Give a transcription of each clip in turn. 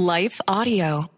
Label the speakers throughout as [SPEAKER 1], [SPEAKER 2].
[SPEAKER 1] Life Audio.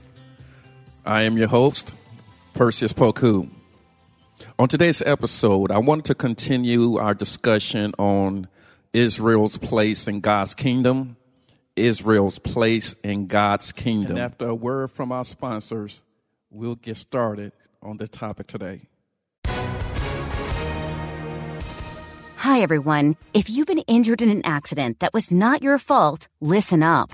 [SPEAKER 2] I am your host, Perseus Poku. On today's episode, I wanted to continue our discussion on Israel's place in God's kingdom. Israel's place in God's kingdom. And after a word from our sponsors, we'll get started on the topic today.
[SPEAKER 3] Hi, everyone. If you've been injured in an accident that was not your fault, listen up.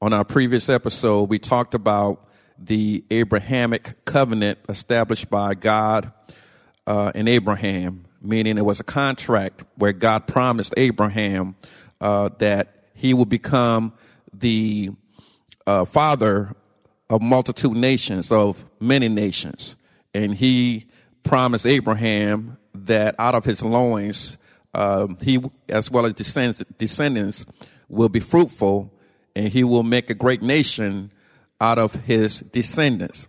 [SPEAKER 2] On our previous episode, we talked about the Abrahamic covenant established by God uh, and Abraham, meaning it was a contract where God promised Abraham uh, that he would become the uh, father of multitude nations, of many nations. And he promised Abraham that out of his loins, um, he, as well as descendants, descendants, will be fruitful and he will make a great nation out of his descendants.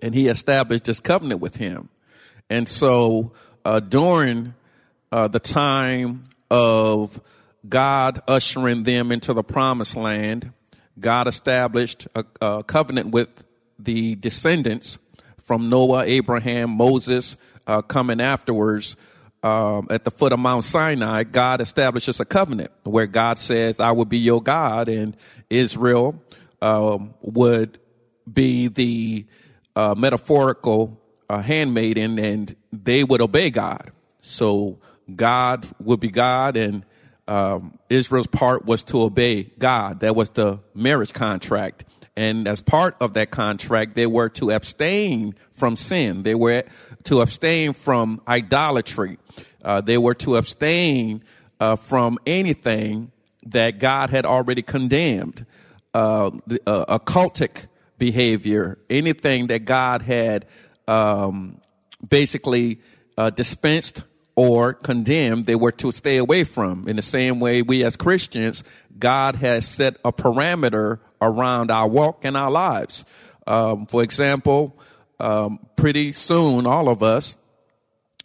[SPEAKER 2] And he established this covenant with him. And so uh, during uh, the time of God ushering them into the promised land, God established a, a covenant with the descendants from Noah, Abraham, Moses, uh, coming afterwards um, at the foot of Mount Sinai, God establishes a covenant where God says, I will be your God, and Israel um, would be the uh, metaphorical uh, handmaiden, and they would obey God. So God would be God, and um, Israel's part was to obey God. That was the marriage contract. And as part of that contract, they were to abstain from sin. They were to abstain from idolatry. Uh, they were to abstain uh, from anything that God had already condemned, uh, the, uh, occultic behavior, anything that God had um, basically uh, dispensed or condemned, they were to stay away from. In the same way, we as Christians, God has set a parameter around our walk and our lives. Um, for example, um, pretty soon, all of us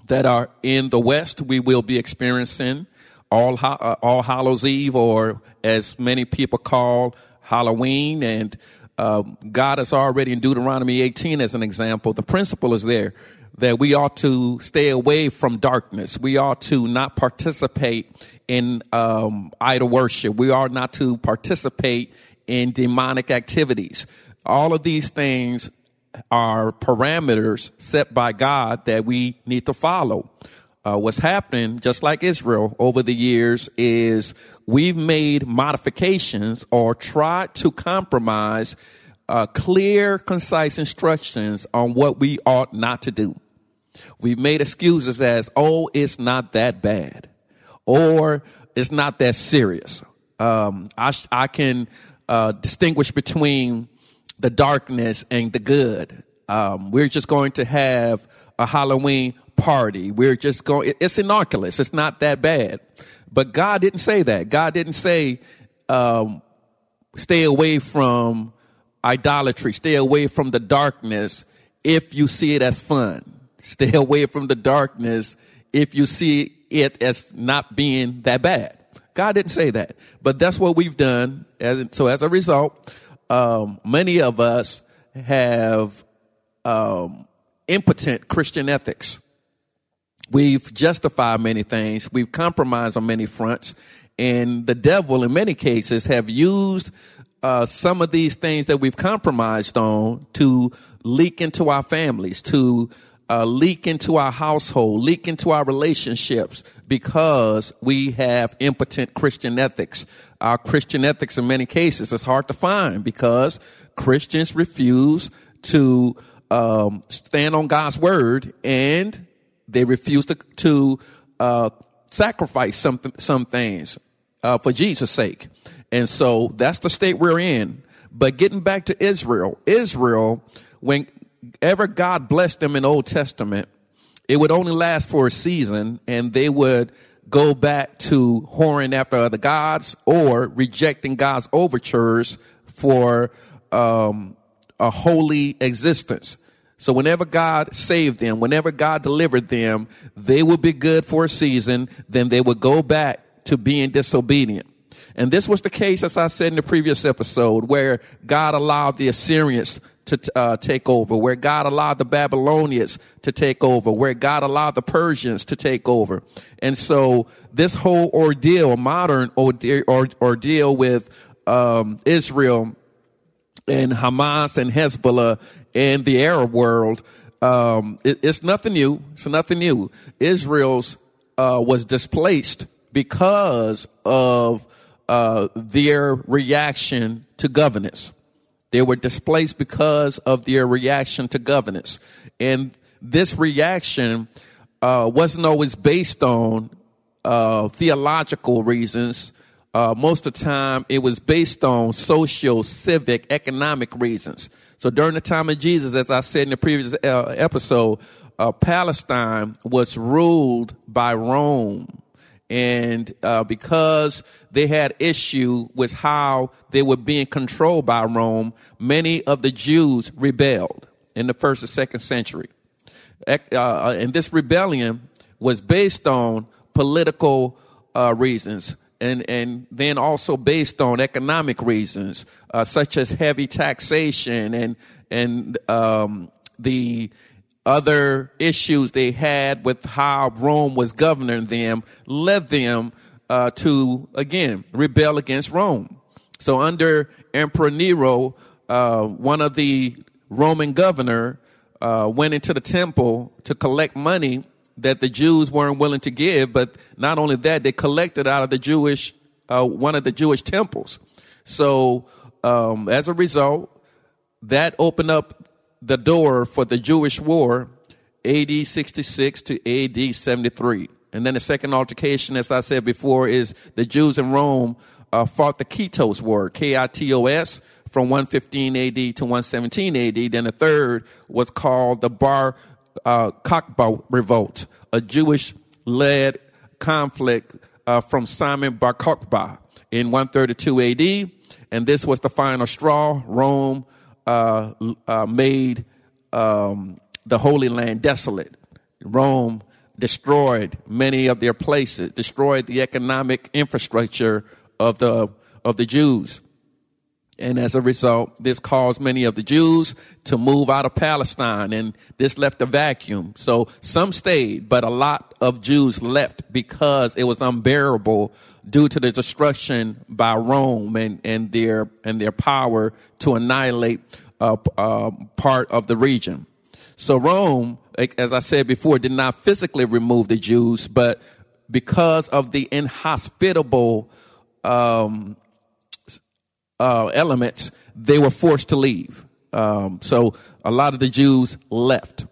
[SPEAKER 2] that are in the West, we will be experiencing All, uh, all Hallows Eve, or as many people call Halloween. And uh, God has already in Deuteronomy 18, as an example, the principle is there that we ought to stay away from darkness. We ought to not participate in um, idol worship. We are not to participate in demonic activities. All of these things are parameters set by God that we need to follow. Uh, what's happening, just like Israel over the years, is we've made modifications or tried to compromise uh, clear, concise instructions on what we ought not to do. We've made excuses as, oh, it's not that bad, or it's not that serious. Um, I, I can uh, distinguish between the darkness and the good. Um, we're just going to have a Halloween party. We're just going, it's innocuous. It's not that bad. But God didn't say that. God didn't say, um, stay away from idolatry, stay away from the darkness if you see it as fun. Stay away from the darkness if you see it as not being that bad. God didn't say that, but that's what we've done. so as a result, um, many of us have um, impotent Christian ethics. We've justified many things. We've compromised on many fronts. And the devil, in many cases, have used uh, some of these things that we've compromised on to leak into our families, to uh, leak into our household, leak into our relationships because we have impotent Christian ethics. Our Christian ethics, in many cases, is hard to find because Christians refuse to um, stand on God's word and they refuse to, to uh, sacrifice some some things uh, for Jesus' sake. And so that's the state we're in. But getting back to Israel, Israel, whenever God blessed them in the Old Testament, it would only last for a season and they would go back to whoring after other gods or rejecting God's overtures for um, a holy existence. So whenever God saved them, whenever God delivered them, they would be good for a season, then they would go back to being disobedient. And this was the case, as I said in the previous episode, where God allowed the Assyrians to uh, take over, where God allowed the Babylonians to take over, where God allowed the Persians to take over. And so this whole ordeal, modern ordeal, ordeal with um, Israel and Hamas and Hezbollah in the Arab world, um, it, it's nothing new. It's nothing new. Israel's uh, was displaced because of uh, their reaction to governance. They were displaced because of their reaction to governance, and this reaction uh, wasn't always based on uh, theological reasons. Uh, most of the time, it was based on social, civic, economic reasons. So during the time of Jesus, as I said in the previous uh, episode, uh, Palestine was ruled by Rome. And uh, because they had issue with how they were being controlled by Rome, many of the Jews rebelled in the first and second century. Uh, and this rebellion was based on political uh, reasons and, and then also based on economic reasons, uh, such as heavy taxation and, and, um, the other issues they had with how Rome was governing them led them, uh, to, again, rebel against Rome. So under Emperor Nero, uh, one of the Roman governor, uh, went into the temple to collect money that the Jews weren't willing to give, but not only that, they collected out of the Jewish, uh, one of the Jewish temples. So, um, as a result, that opened up the door for the Jewish war, AD 66 to AD 73. And then the second altercation, as I said before, is the Jews in Rome uh, fought the Kitos War, K-I-T-O-S, from 115 AD to 117 AD. Then the third was called the Bar uh, Kokhba revolt, a Jewish led conflict uh, from Simon Bar Kokhba in 132 AD. And this was the final straw. Rome uh, uh, made um, the Holy Land desolate. Rome destroyed many of their places, destroyed the economic infrastructure of the of the Jews. And as a result, this caused many of the Jews to move out of Palestine and this left a vacuum. So some stayed, but a lot of Jews left because it was unbearable due to the destruction by Rome and, and their, and their power to annihilate uh, uh, part of the region. So Rome, as I said before, did not physically remove the Jews, but because of the inhospitable um, uh, elements, they were forced to leave. Um, so a lot of the Jews left.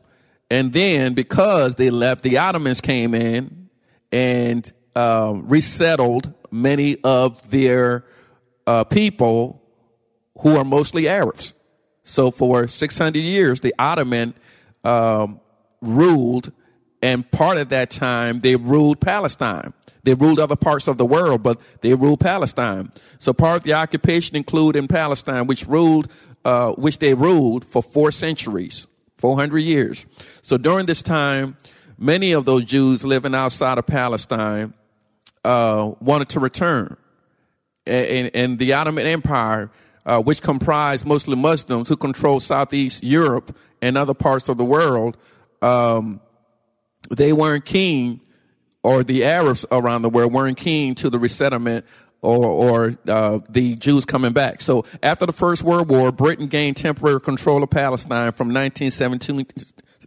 [SPEAKER 2] And then because they left, the Ottomans came in and uh, resettled many of their uh, people who are mostly Arabs. So for 600 years, the Ottoman um, ruled and part of that time they ruled Palestine. They ruled other parts of the world, but they ruled Palestine. So part of the occupation included in Palestine, which ruled, uh, which they ruled for four centuries, 400 years. So during this time, many of those Jews living outside of Palestine uh, wanted to return. And, and the Ottoman Empire, uh, which comprised mostly Muslims who controlled Southeast Europe and other parts of the world, um, they weren't keen, or the Arabs around the world weren't keen to the resettlement or, or uh, the Jews coming back. So after the First World War, Britain gained temporary control of Palestine from 1917,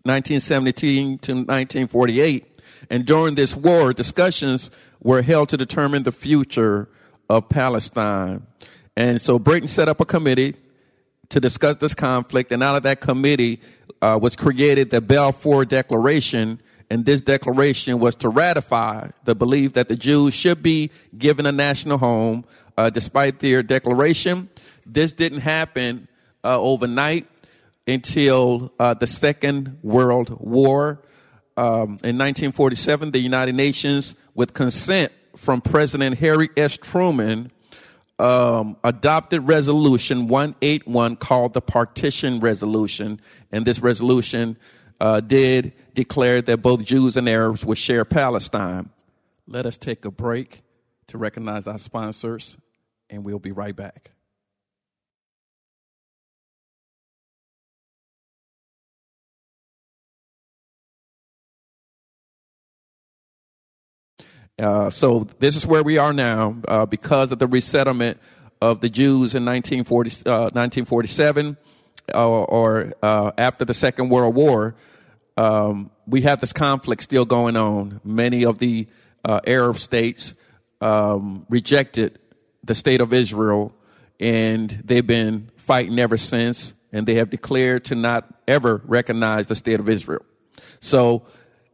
[SPEAKER 2] 1917 to 1948. And during this war, discussions were held to determine the future of Palestine. And so Britain set up a committee to discuss this conflict. And out of that committee uh, was created the Balfour Declaration, and this declaration was to ratify the belief that the Jews should be given a national home, uh, despite their declaration. This didn't happen uh, overnight until uh, the Second World War. Um, in 1947, the United Nations, with consent from President Harry S. Truman, um, adopted resolution 181 called the Partition Resolution. And this resolution uh, did declare that both Jews and Arabs would share Palestine. Let us take a break to recognize our sponsors, and we'll be right back. Uh, so this is where we are now uh, because of the resettlement of the Jews in 1940, uh, 1947 or, uh, after the Second World War um, we have this conflict still going on. Many of the uh, Arab states um, rejected the state of Israel, and they've been fighting ever since, and they have declared to not ever recognize the state of Israel. So,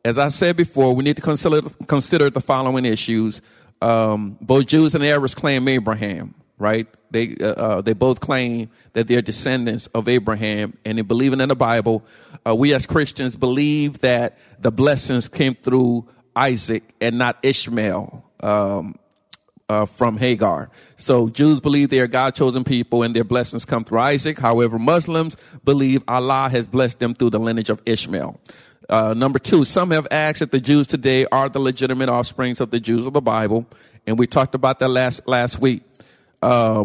[SPEAKER 2] as I said before, we need to consider, consider the following issues. Um, both Jews and Arabs claim Abraham right? They uh, uh, they both claim that they're descendants of Abraham, and in believing in the Bible, uh, we as Christians believe that the blessings came through Isaac and not Ishmael. Um, uh, from Hagar. So Jews believe they are God chosen people and their blessings come through Isaac. However, Muslims believe Allah has blessed them through the lineage of Ishmael. Uh, number two, some have asked if the Jews today are the legitimate offsprings of the Jews of the Bible. And we talked about that last, last week uh,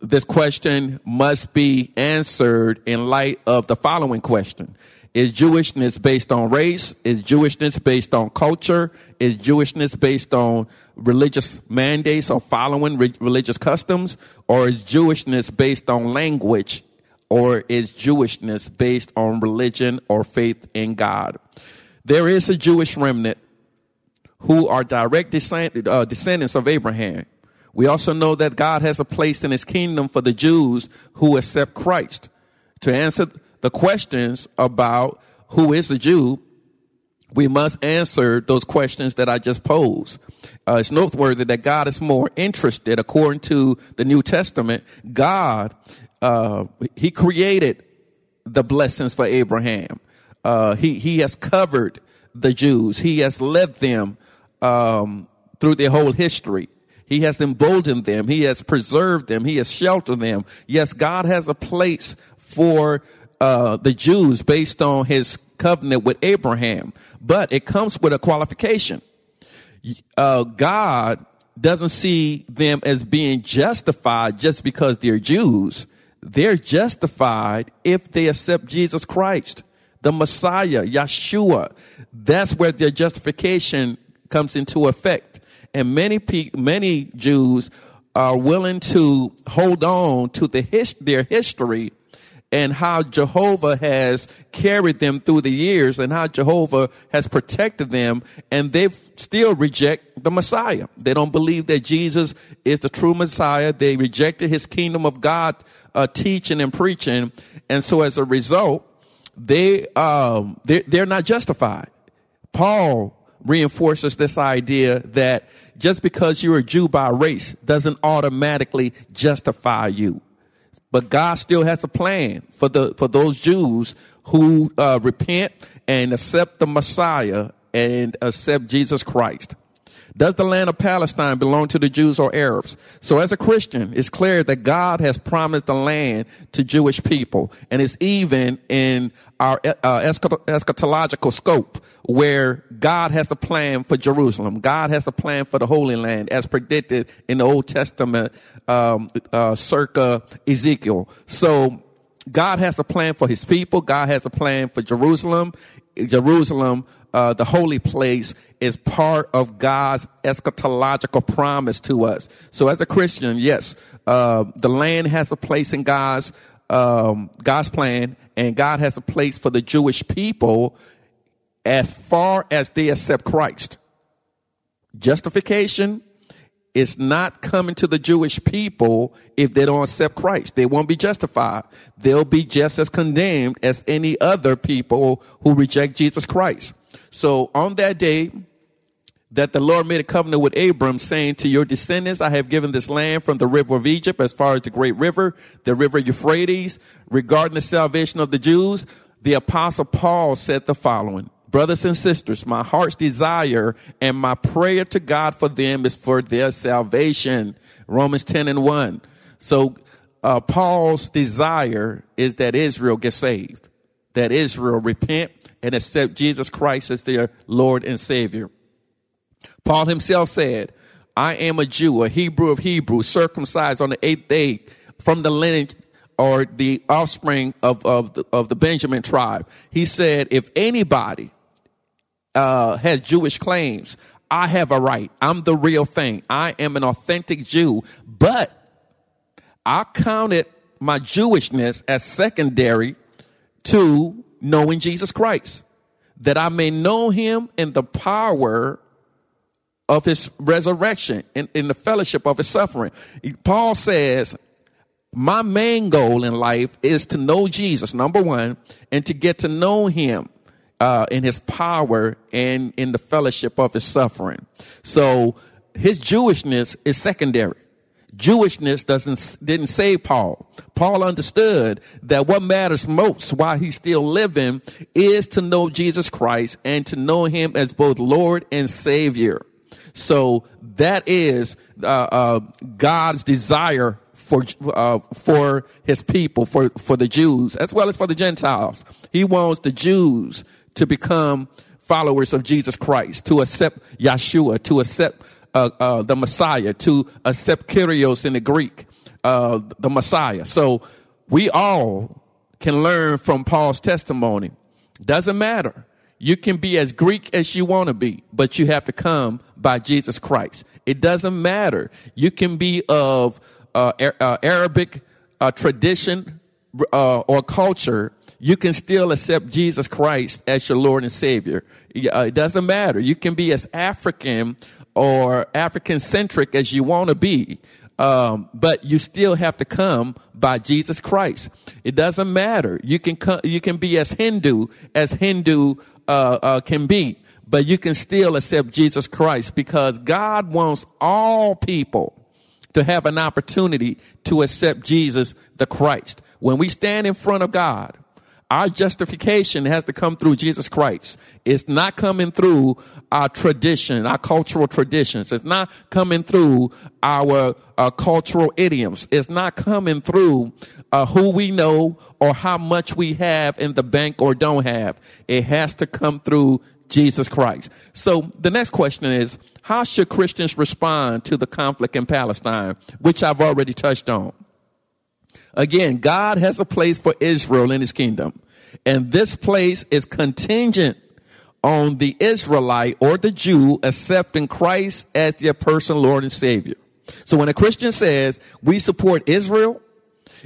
[SPEAKER 2] this question must be answered in light of the following question. Is Jewishness based on race? Is Jewishness based on culture? Is Jewishness based on religious mandates or following re- religious customs? Or is Jewishness based on language? Or is Jewishness based on religion or faith in God? There is a Jewish remnant who are direct uh, descendants of Abraham. We also know that God has a place in his kingdom for the Jews who accept Christ. To answer the questions about who is a Jew, we must answer those questions that I just posed. Uh, it's noteworthy that God is more interested, according to the New Testament, God, uh, He created the blessings for Abraham. Uh, he, he has covered the Jews. He has led them um, through their whole history. He has emboldened them. He has preserved them. He has sheltered them. Yes, God has a place for uh, the Jews based on his covenant with Abraham, but it comes with a qualification. Uh, God doesn't see them as being justified just because they're Jews. They're justified if they accept Jesus Christ, the Messiah, Yeshua. That's where their justification comes into effect and many pe- many Jews are willing to hold on to the his- their history and how Jehovah has carried them through the years and how Jehovah has protected them and they still reject the Messiah. They don't believe that Jesus is the true Messiah. They rejected his kingdom of God uh, teaching and preaching. And so as a result, they, um, they, they're not justified. Paul reinforces this idea that just because you're a Jew by race doesn't automatically justify you. But God still has a plan for the for those Jews who uh, repent and accept the Messiah and accept Jesus Christ. Does the land of Palestine belong to the Jews or Arabs? So as a Christian, it's clear that God has promised the land to Jewish people. And it's even in our uh, eschatological scope where God has a plan for Jerusalem. God has a plan for the Holy Land as predicted in the Old Testament, um, uh, circa Ezekiel. So God has a plan for his people. God has a plan for Jerusalem. Jerusalem, uh, the holy place, is part of God's eschatological promise to us. So as a Christian, yes, uh, the land has a place in God's um, God's plan, and God has a place for the Jewish people as far as they accept Christ. Justification is not coming to the Jewish people if they don't accept Christ. They won't be justified. They'll be just as condemned as any other people who reject Jesus Christ. So on that day, that the Lord made a covenant with Abram, saying, To your descendants, I have given this land from the river of Egypt as far as the great river, the river Euphrates. Regarding the salvation of the Jews, the apostle Paul said the following Brothers and sisters, my heart's desire and my prayer to God for them is for their salvation. Romans 10 and 1. So, uh, Paul's desire is that Israel get saved, that Israel repent and accept Jesus Christ as their Lord and Savior. Paul himself said, I am a Jew, a Hebrew of Hebrews, circumcised on the eighth day from the lineage or the offspring of, of, the, of the Benjamin tribe. He said, if anybody uh, has Jewish claims, I have a right. I'm the real thing. I am an authentic Jew, but I counted my Jewishness as secondary to knowing Jesus Christ, that I may know him in the power of his resurrection in, in the fellowship of his suffering. Paul says, my main goal in life is to know Jesus, number one, and to get to know him uh, in his power and in the fellowship of his suffering. So his Jewishness is secondary. Jewishness doesn't didn't save Paul. Paul understood that what matters most while he's still living is to know Jesus Christ and to know him as both Lord and Savior. So that is uh, uh, God's desire for uh, for His people, for for the Jews as well as for the Gentiles. He wants the Jews to become followers of Jesus Christ, to accept Yeshua, to accept uh, uh, the Messiah, to accept Kyrios in the Greek, uh, the Messiah. So we all can learn from Paul's testimony. Doesn't matter. You can be as Greek as you want to be, but you have to come by Jesus Christ. It doesn't matter. You can be of uh, uh, Arabic uh, tradition uh, or culture. You can still accept Jesus Christ as your Lord and Savior. Uh, it doesn't matter. You can be as African or African centric as you want to be. Um, but you still have to come by Jesus Christ. It doesn't matter. You can come, you can be as Hindu as Hindu uh, uh, can be, but you can still accept Jesus Christ because God wants all people to have an opportunity to accept Jesus the Christ. When we stand in front of God, our justification has to come through Jesus Christ. It's not coming through our tradition, our cultural traditions. It's not coming through our uh, cultural idioms. It's not coming through uh, who we know or how much we have in the bank or don't have. It has to come through Jesus Christ. So the next question is, how should Christians respond to the conflict in Palestine, which I've already touched on? Again, God has a place for Israel in his kingdom. And this place is contingent on the Israelite or the Jew accepting Christ as their personal Lord and Savior. So when a Christian says we support Israel,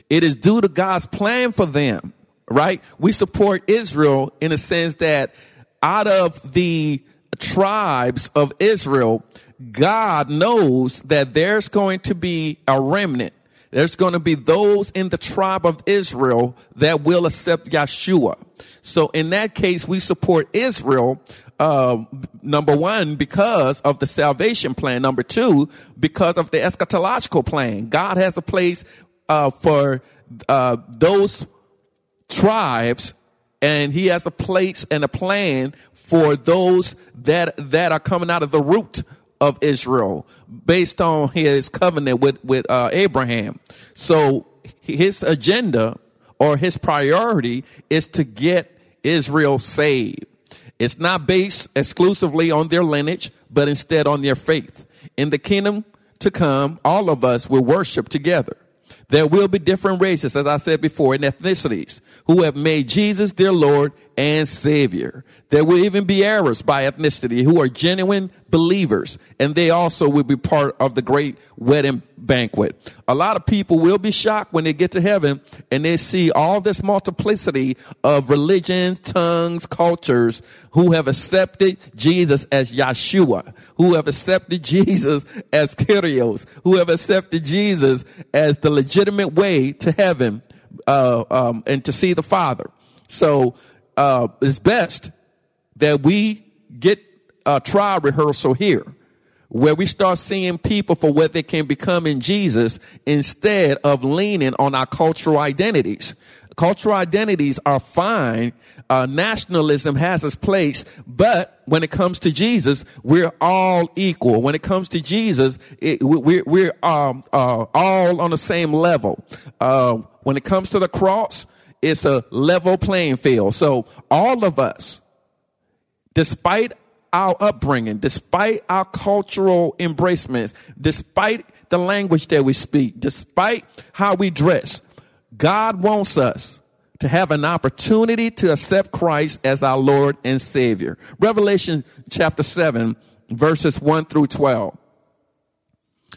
[SPEAKER 2] it is due to God's plan for them, right? We support Israel in a sense that out of the tribes of Israel, God knows that there's going to be a remnant there's going to be those in the tribe of Israel that will accept Yeshua. So in that case, we support Israel. Uh, number one, because of the salvation plan. Number two, because of the eschatological plan. God has a place uh, for uh, those tribes and he has a place and a plan for those that that are coming out of the root of Israel based on his covenant with with uh, Abraham. So his agenda or his priority is to get Israel saved. It's not based exclusively on their lineage, but instead on their faith. In the kingdom to come, all of us will worship together. There will be different races, as I said before, and ethnicities who have made Jesus their Lord and Savior. There will even be Arabs by ethnicity who are genuine believers, and they also will be part of the great wedding banquet. A lot of people will be shocked when they get to heaven and they see all this multiplicity of religions, tongues, cultures who have accepted Jesus as Yeshua, who have accepted Jesus as Kyrios, who have accepted Jesus as the legitimate way to heaven uh, um, and to see the Father. So uh, it's best that we get a trial rehearsal here where we start seeing people for what they can become in Jesus instead of leaning on our cultural identities. Cultural identities are fine. Uh, nationalism has its place, but when it comes to Jesus, we're all equal. When it comes to Jesus, it, we're, we're um, uh, all on the same level. Uh, when it comes to the cross, it's a level playing field. So all of us, despite our upbringing, despite our cultural embracements, despite the language that we speak, despite how we dress, God wants us to have an opportunity to accept Christ as our Lord and Savior. Revelation chapter 7, verses 1 through 12.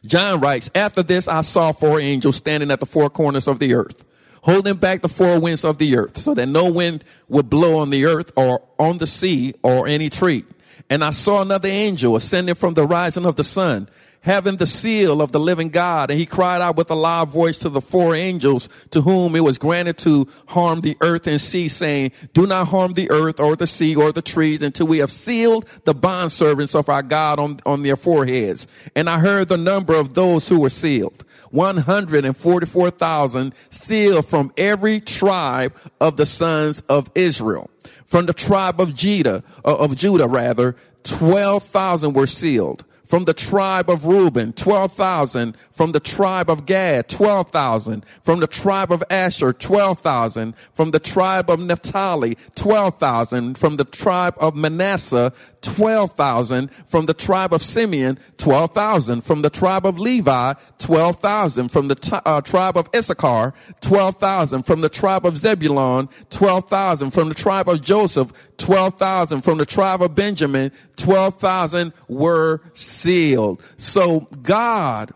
[SPEAKER 2] John writes, After this I saw four angels standing at the four corners of the earth, holding back the four winds of the earth, so that no wind would blow on the earth or on the sea or any tree. And I saw another angel ascending from the rising of the sun, having the seal of the living God. And he cried out with a loud voice to the four angels to whom it was granted to harm the earth and sea, saying, Do not harm the earth or the sea or the trees until we have sealed the bondservants of our God on, on their foreheads. And I heard the number of those who were sealed. 144,000 sealed from every tribe of the sons of Israel. From the tribe of Judah, uh, of Judah rather, 12,000 were sealed from the tribe of Reuben, 12,000. From the tribe of Gad, 12,000. From the tribe of Asher, 12,000. From the tribe of Naphtali, 12,000. From the tribe of Manasseh, 12,000. From the tribe of Simeon, 12,000. From the tribe of Levi, 12,000. From the t- uh, tribe of Issachar, 12,000. From the tribe of Zebulon, 12,000. From the tribe of Joseph, 12,000. From the tribe of Benjamin, 12,000 were sealed. So God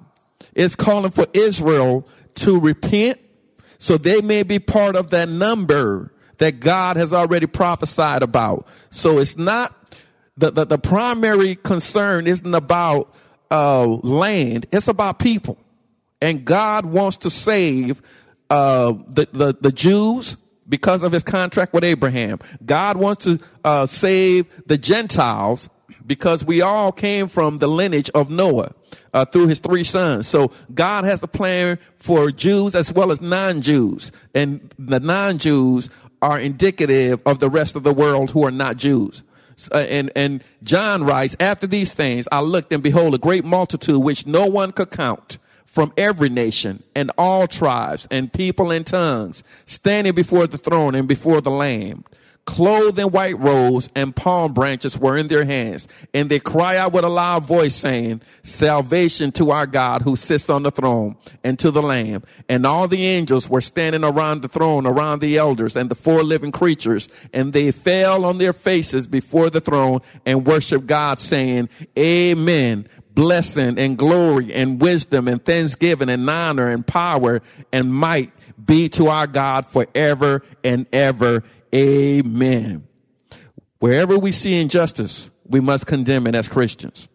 [SPEAKER 2] is calling for Israel to repent so they may be part of that number that God has already prophesied about. So it's not the, the, the primary concern isn't about uh, land, it's about people. And God wants to save uh, the, the, the Jews because of his contract with Abraham. God wants to uh, save the Gentiles because we all came from the lineage of Noah uh, through his three sons. So God has a plan for Jews as well as non-Jews, and the non-Jews are indicative of the rest of the world who are not Jews. Uh, and and John writes, after these things, I looked and behold a great multitude which no one could count from every nation and all tribes and people and tongues standing before the throne and before the Lamb clothed in white robes and palm branches were in their hands. And they cry out with a loud voice saying, salvation to our God who sits on the throne and to the lamb. And all the angels were standing around the throne, around the elders and the four living creatures. And they fell on their faces before the throne and worshiped God saying, amen blessing and glory and wisdom and thanksgiving and honor and power and might be to our God forever and ever. Amen. Wherever we see injustice, we must condemn it as Christians.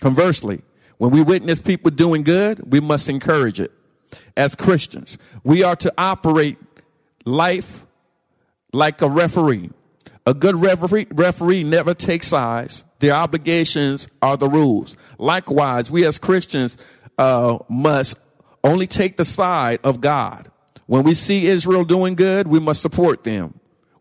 [SPEAKER 2] Conversely, when we witness people doing good, we must encourage it. As Christians, we are to operate life like a referee. A good referee, referee never takes sides. Their obligations are the rules. Likewise, we as Christians uh, must only take the side of God. When we see Israel doing good, we must support them.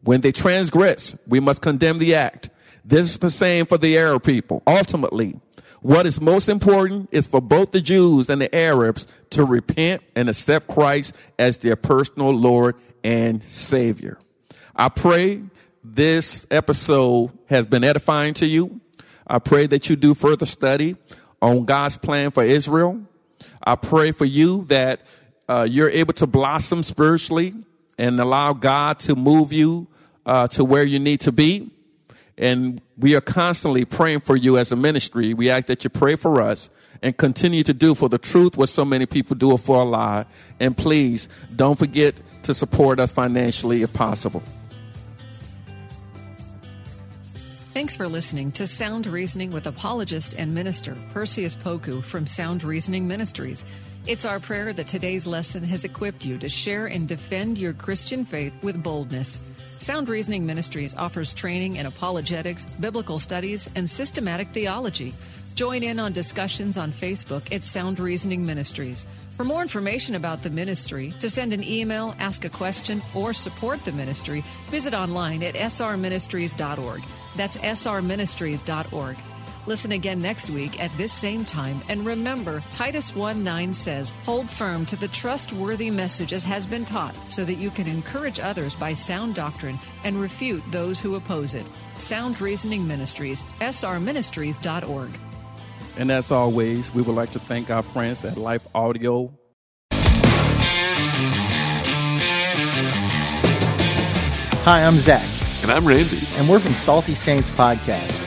[SPEAKER 2] When they transgress, we must condemn the act. This is the same for the Arab people. Ultimately, what is most important is for both the Jews and the Arabs to repent and accept Christ as their personal Lord and Savior. I pray this episode has been edifying to you. I pray that you do further study on God's plan for Israel. I pray for you that uh, you're able to blossom spiritually and allow God to move you uh, to where you need to be. And we are constantly praying for you as a ministry. We ask that you pray for us and continue to do for the truth what so many people do it for a lie. And please don't forget to support us financially if possible.
[SPEAKER 4] Thanks for listening to Sound Reasoning with apologist and minister Perseus Poku from Sound Reasoning Ministries. It's our prayer that today's lesson has equipped you to share and defend your Christian faith with boldness. Sound Reasoning Ministries offers training in apologetics, biblical studies, and systematic theology. Join in on discussions on Facebook at Sound Reasoning Ministries. For more information about the ministry, to send an email, ask a question, or support the ministry, visit online at srministries.org. That's srministries.org. Listen again next week at this same time. And remember, Titus 1 9 says, Hold firm to the trustworthy message as has been taught, so that you can encourage others by sound doctrine and refute those who oppose it. Sound Reasoning Ministries, srministries.org.
[SPEAKER 2] And as always, we would like to thank our friends at Life Audio.
[SPEAKER 1] Hi, I'm Zach.
[SPEAKER 5] And I'm Randy.
[SPEAKER 1] And we're from Salty Saints Podcast.